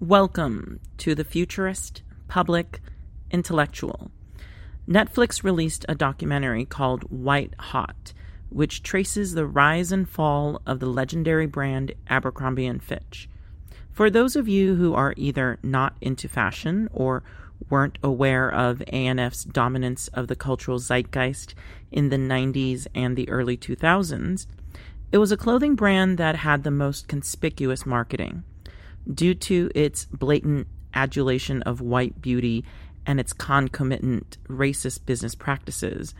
Welcome to the Futurist Public Intellectual. Netflix released a documentary called White Hot, which traces the rise and fall of the legendary brand Abercrombie and Fitch. For those of you who are either not into fashion or weren't aware of A&F's dominance of the cultural zeitgeist in the 90s and the early 2000s, it was a clothing brand that had the most conspicuous marketing due to its blatant adulation of white beauty and its concomitant racist business practices,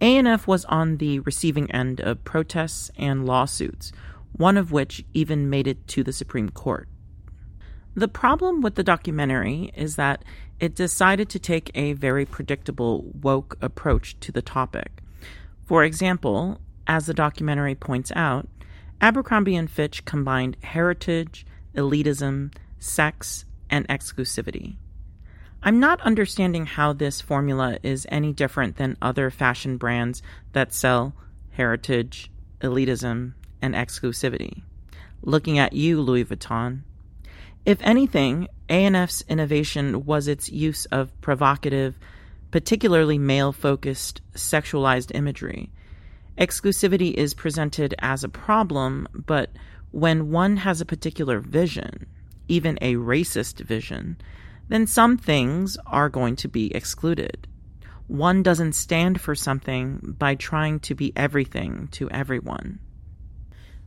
A&F was on the receiving end of protests and lawsuits, one of which even made it to the Supreme Court. The problem with the documentary is that it decided to take a very predictable woke approach to the topic. For example, as the documentary points out, Abercrombie and Fitch combined heritage, elitism, sex, and exclusivity. I'm not understanding how this formula is any different than other fashion brands that sell heritage, elitism, and exclusivity. Looking at you, Louis Vuitton. If anything, A&F's innovation was its use of provocative, particularly male-focused sexualized imagery. Exclusivity is presented as a problem, but when one has a particular vision, even a racist vision, then some things are going to be excluded. One doesn't stand for something by trying to be everything to everyone.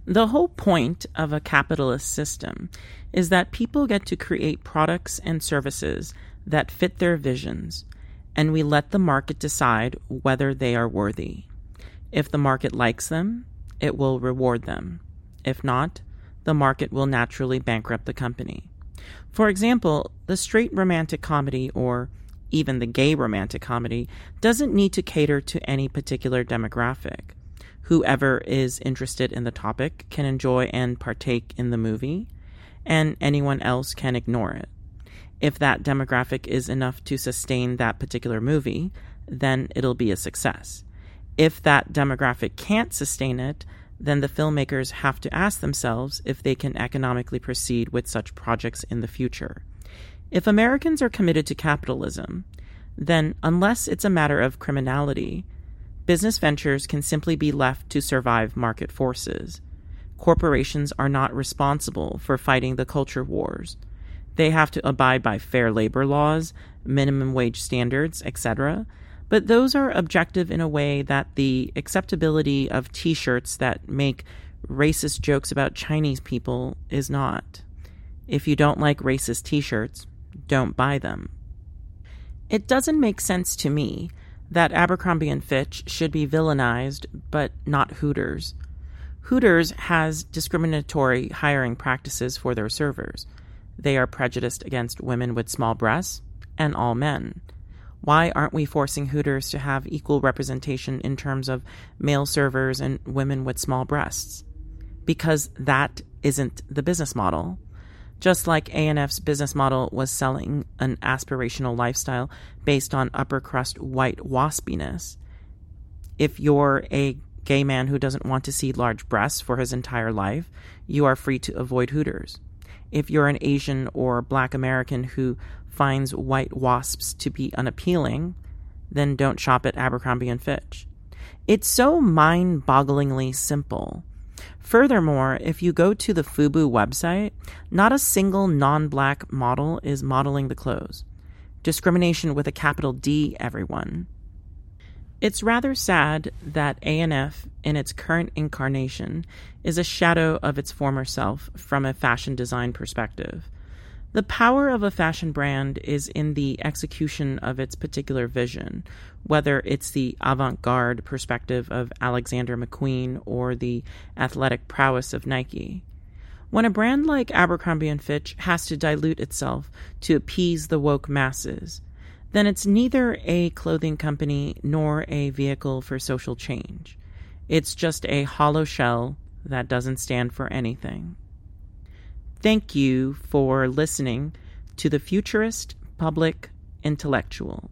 The whole point of a capitalist system is that people get to create products and services that fit their visions, and we let the market decide whether they are worthy. If the market likes them, it will reward them. If not, the market will naturally bankrupt the company. For example, the straight romantic comedy or even the gay romantic comedy doesn't need to cater to any particular demographic. Whoever is interested in the topic can enjoy and partake in the movie, and anyone else can ignore it. If that demographic is enough to sustain that particular movie, then it'll be a success. If that demographic can't sustain it, then the filmmakers have to ask themselves if they can economically proceed with such projects in the future. If Americans are committed to capitalism, then unless it's a matter of criminality, business ventures can simply be left to survive market forces. Corporations are not responsible for fighting the culture wars. They have to abide by fair labor laws, minimum wage standards, etc., but those are objective in a way that the acceptability of t shirts that make racist jokes about Chinese people is not. If you don't like racist t shirts, don't buy them. It doesn't make sense to me that Abercrombie and Fitch should be villainized, but not Hooters. Hooters has discriminatory hiring practices for their servers. They are prejudiced against women with small breasts and all men. Why aren't we forcing Hooters to have equal representation in terms of male servers and women with small breasts? Because that isn't the business model. Just like A&F's business model was selling an aspirational lifestyle based on upper crust white waspiness. If you're a gay man who doesn't want to see large breasts for his entire life, you are free to avoid Hooters. If you're an Asian or black American who finds white wasps to be unappealing, then don't shop at Abercrombie and Fitch. It's so mind bogglingly simple. Furthermore, if you go to the FUBU website, not a single non black model is modeling the clothes. Discrimination with a capital D, everyone. It's rather sad that A&F in its current incarnation is a shadow of its former self from a fashion design perspective. The power of a fashion brand is in the execution of its particular vision, whether it's the avant garde perspective of Alexander McQueen or the athletic prowess of Nike. When a brand like Abercrombie and Fitch has to dilute itself to appease the woke masses, then it's neither a clothing company nor a vehicle for social change. It's just a hollow shell that doesn't stand for anything. Thank you for listening to the Futurist Public Intellectual.